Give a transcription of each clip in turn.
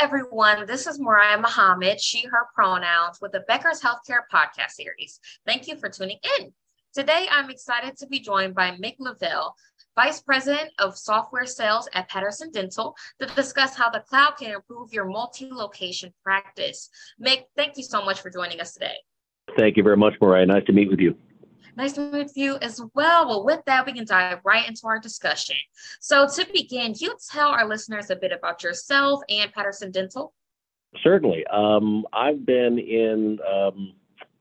everyone. This is Mariah Muhammad, she, her pronouns, with the Becker's Healthcare podcast series. Thank you for tuning in. Today, I'm excited to be joined by Mick Lavelle, Vice President of Software Sales at Patterson Dental, to discuss how the cloud can improve your multi location practice. Mick, thank you so much for joining us today. Thank you very much, Mariah. Nice to meet with you. Nice to meet you as well. Well, with that, we can dive right into our discussion. So, to begin, you tell our listeners a bit about yourself and Patterson Dental? Certainly. Um, I've been in um,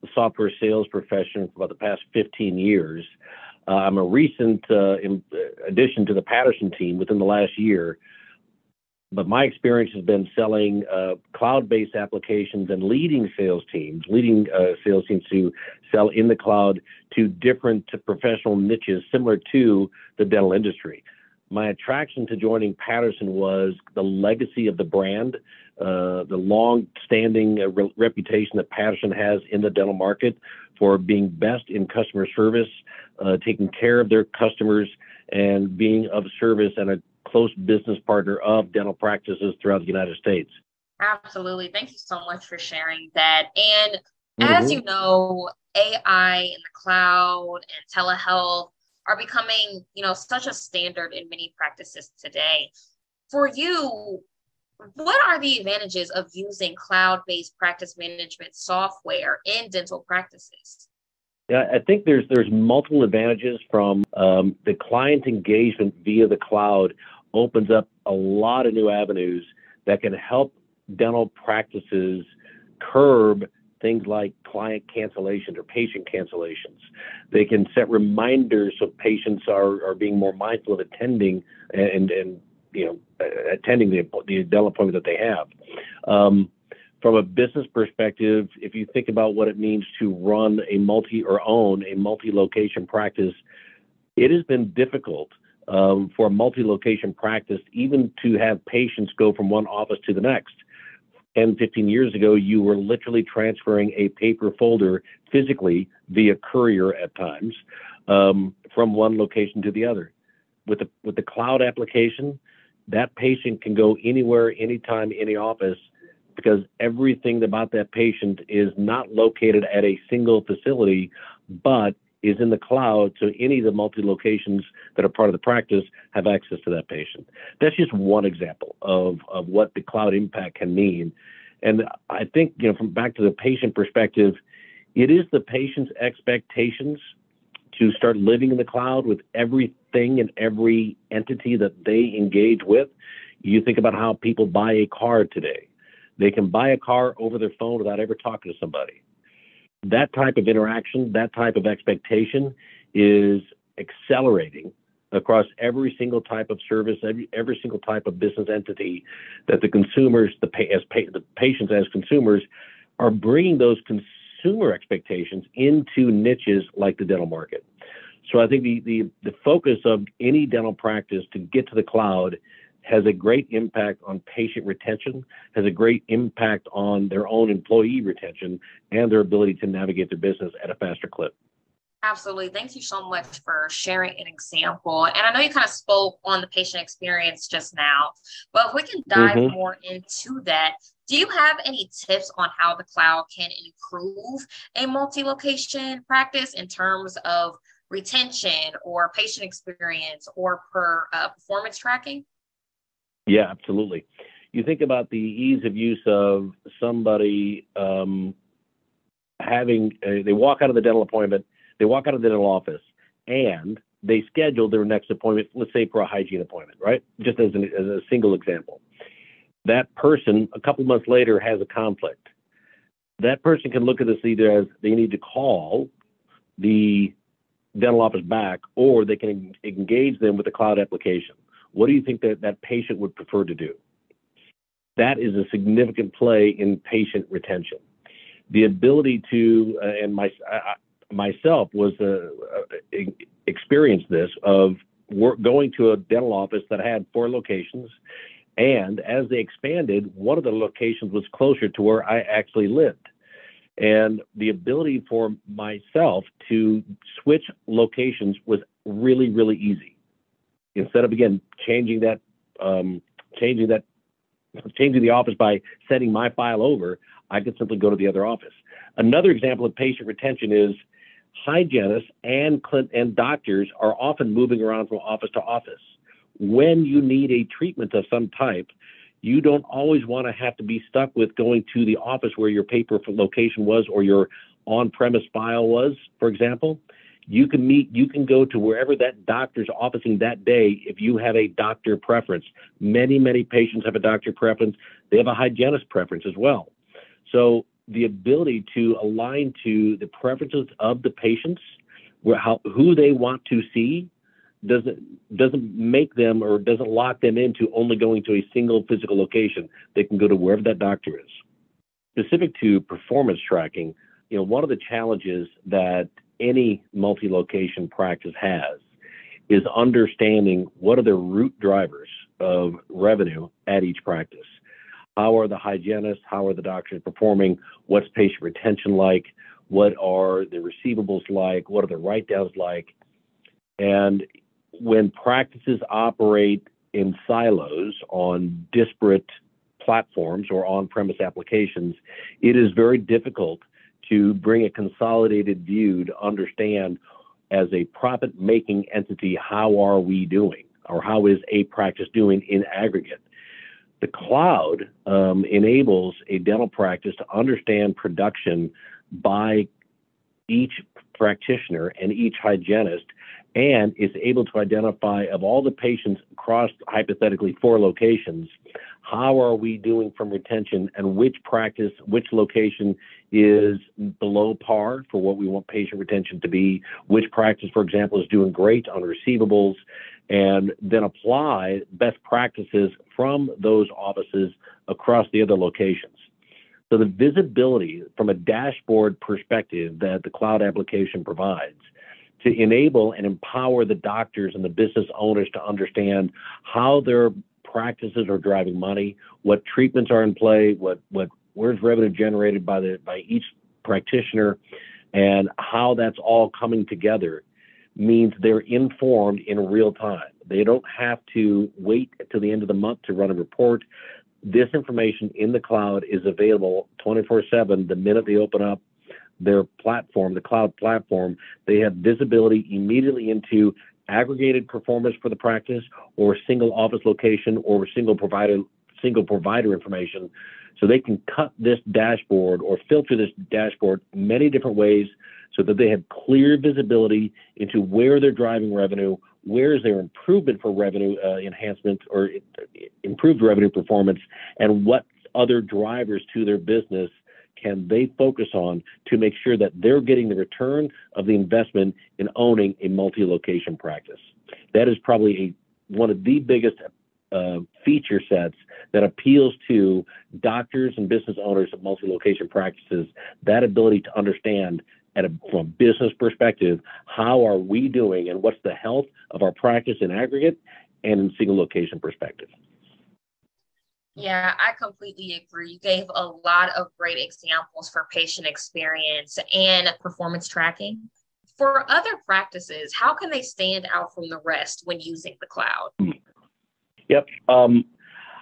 the software sales profession for about the past 15 years. Uh, I'm a recent uh, addition to the Patterson team within the last year but my experience has been selling uh, cloud-based applications and leading sales teams, leading uh, sales teams to sell in the cloud to different professional niches similar to the dental industry. My attraction to joining Patterson was the legacy of the brand, uh, the long-standing uh, re- reputation that Patterson has in the dental market for being best in customer service, uh, taking care of their customers, and being of service and a close business partner of dental practices throughout the United States. Absolutely. Thank you so much for sharing that. And mm-hmm. as you know, AI and the cloud and telehealth are becoming, you know, such a standard in many practices today. For you, what are the advantages of using cloud-based practice management software in dental practices? Yeah, I think there's there's multiple advantages from um, the client engagement via the cloud opens up a lot of new avenues that can help dental practices curb things like client cancellations or patient cancellations. They can set reminders so patients are, are being more mindful of attending and, and you know attending the, the dental appointment that they have. Um, from a business perspective, if you think about what it means to run a multi or own a multi-location practice, it has been difficult um, for a multi-location practice, even to have patients go from one office to the next. 10, 15 years ago, you were literally transferring a paper folder physically via courier at times um, from one location to the other. With the with the cloud application, that patient can go anywhere, anytime, any office, because everything about that patient is not located at a single facility, but is in the cloud, so any of the multi locations that are part of the practice have access to that patient. That's just one example of, of what the cloud impact can mean. And I think, you know, from back to the patient perspective, it is the patient's expectations to start living in the cloud with everything and every entity that they engage with. You think about how people buy a car today. They can buy a car over their phone without ever talking to somebody that type of interaction, that type of expectation is accelerating across every single type of service, every, every single type of business entity that the consumers, the, as the patients as consumers, are bringing those consumer expectations into niches like the dental market. So I think the, the, the focus of any dental practice to get to the cloud has a great impact on patient retention, has a great impact on their own employee retention and their ability to navigate their business at a faster clip. Absolutely. Thank you so much for sharing an example. And I know you kind of spoke on the patient experience just now, but if we can dive mm-hmm. more into that, do you have any tips on how the cloud can improve a multi location practice in terms of retention or patient experience or per uh, performance tracking? Yeah, absolutely. You think about the ease of use of somebody um, having, uh, they walk out of the dental appointment, they walk out of the dental office, and they schedule their next appointment, let's say for a hygiene appointment, right? Just as, an, as a single example. That person, a couple months later, has a conflict. That person can look at this either as they need to call the dental office back, or they can engage them with the cloud application. What do you think that that patient would prefer to do? That is a significant play in patient retention. The ability to, uh, and my, I, myself was uh, uh, experienced this of work, going to a dental office that had four locations, and as they expanded, one of the locations was closer to where I actually lived. And the ability for myself to switch locations was really, really easy instead of again changing that um, changing that changing the office by sending my file over, I could simply go to the other office. Another example of patient retention is hygienists and Clint and doctors are often moving around from office to office. When you need a treatment of some type, you don't always want to have to be stuck with going to the office where your paper location was or your on-premise file was, for example. You can meet, you can go to wherever that doctor's officing that day if you have a doctor preference. Many, many patients have a doctor preference. They have a hygienist preference as well. So the ability to align to the preferences of the patients, where how, who they want to see, doesn't doesn't make them or doesn't lock them into only going to a single physical location. They can go to wherever that doctor is. Specific to performance tracking, you know, one of the challenges that any multi-location practice has is understanding what are the root drivers of revenue at each practice. How are the hygienists, how are the doctors performing? What's patient retention like? What are the receivables like? What are the write downs like? And when practices operate in silos on disparate platforms or on premise applications, it is very difficult to bring a consolidated view to understand as a profit making entity how are we doing or how is a practice doing in aggregate. The cloud um, enables a dental practice to understand production by each practitioner and each hygienist and is able to identify of all the patients across hypothetically four locations how are we doing from retention and which practice which location is below par for what we want patient retention to be? Which practice for example is doing great on receivables? And then apply best practices from those offices across the other locations. So the visibility from a dashboard perspective that the cloud application provides to enable and empower the doctors and the business owners to understand how their practices are driving money, what treatments are in play, what what where's revenue generated by the by each practitioner, and how that's all coming together means they're informed in real time. They don't have to wait until the end of the month to run a report. This information in the cloud is available 24 7 the minute they open up their platform, the cloud platform, they have visibility immediately into aggregated performance for the practice or single office location or single provider single provider information. So they can cut this dashboard or filter this dashboard many different ways so that they have clear visibility into where they're driving revenue where is their improvement for revenue uh, enhancement or improved revenue performance and what other drivers to their business can they focus on to make sure that they're getting the return of the investment in owning a multi-location practice? That is probably a, one of the biggest uh, feature sets that appeals to doctors and business owners of multi-location practices. That ability to understand at a, from a business perspective, how are we doing and what's the health of our practice in aggregate and in single location perspective. Yeah, I completely agree. You gave a lot of great examples for patient experience and performance tracking. For other practices, how can they stand out from the rest when using the cloud? Yep. Um,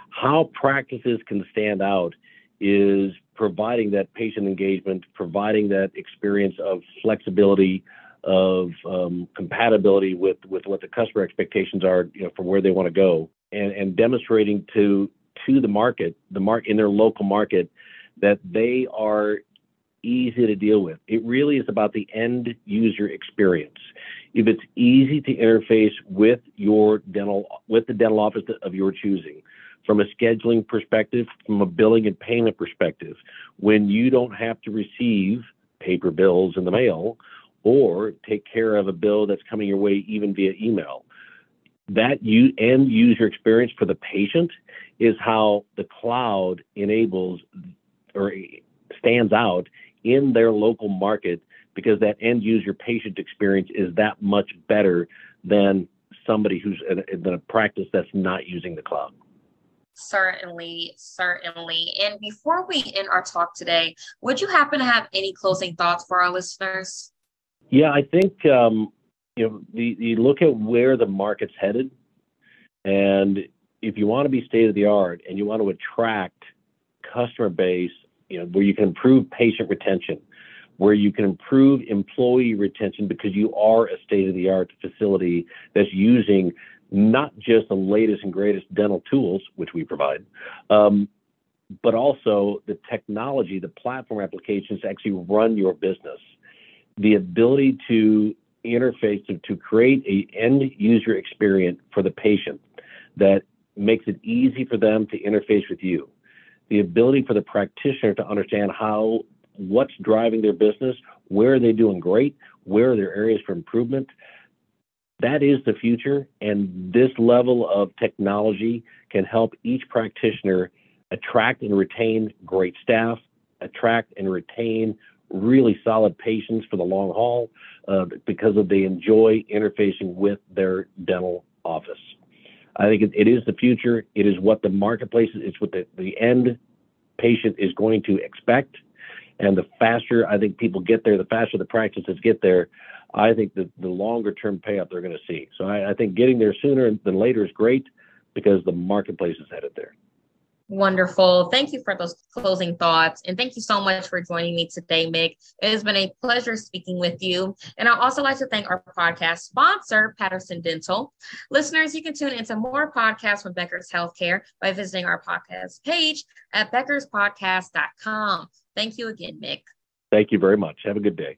how practices can stand out is providing that patient engagement, providing that experience of flexibility, of um, compatibility with, with what the customer expectations are, you know, from where they want to go, and, and demonstrating to to the market, the mark in their local market, that they are easy to deal with. It really is about the end user experience. If it's easy to interface with your dental with the dental office of your choosing, from a scheduling perspective, from a billing and payment perspective, when you don't have to receive paper bills in the mail or take care of a bill that's coming your way even via email. That you end user experience for the patient is how the cloud enables or stands out in their local market because that end user patient experience is that much better than somebody who's in a practice that's not using the cloud. Certainly, certainly. And before we end our talk today, would you happen to have any closing thoughts for our listeners? Yeah, I think um, you know you look at where the market's headed, and if you want to be state of the art and you want to attract customer base, you know, where you can improve patient retention, where you can improve employee retention because you are a state of the art facility that's using not just the latest and greatest dental tools, which we provide, um, but also the technology, the platform applications to actually run your business. The ability to interface to, to create a end user experience for the patient that makes it easy for them to interface with you. The ability for the practitioner to understand how what's driving their business, where are they doing great, where are their areas for improvement. That is the future, and this level of technology can help each practitioner attract and retain great staff, attract and retain really solid patients for the long haul uh, because of they enjoy interfacing with their dental office. I think it, it is the future. It is what the marketplace is. It's what the, the end patient is going to expect. And the faster I think people get there, the faster the practices get there, I think the, the longer term payout they're going to see. So I, I think getting there sooner than later is great because the marketplace is headed there. Wonderful. Thank you for those closing thoughts. And thank you so much for joining me today, Mick. It has been a pleasure speaking with you. And I'd also like to thank our podcast sponsor, Patterson Dental. Listeners, you can tune into more podcasts from Becker's Healthcare by visiting our podcast page at beckerspodcast.com. Thank you again, Mick. Thank you very much. Have a good day.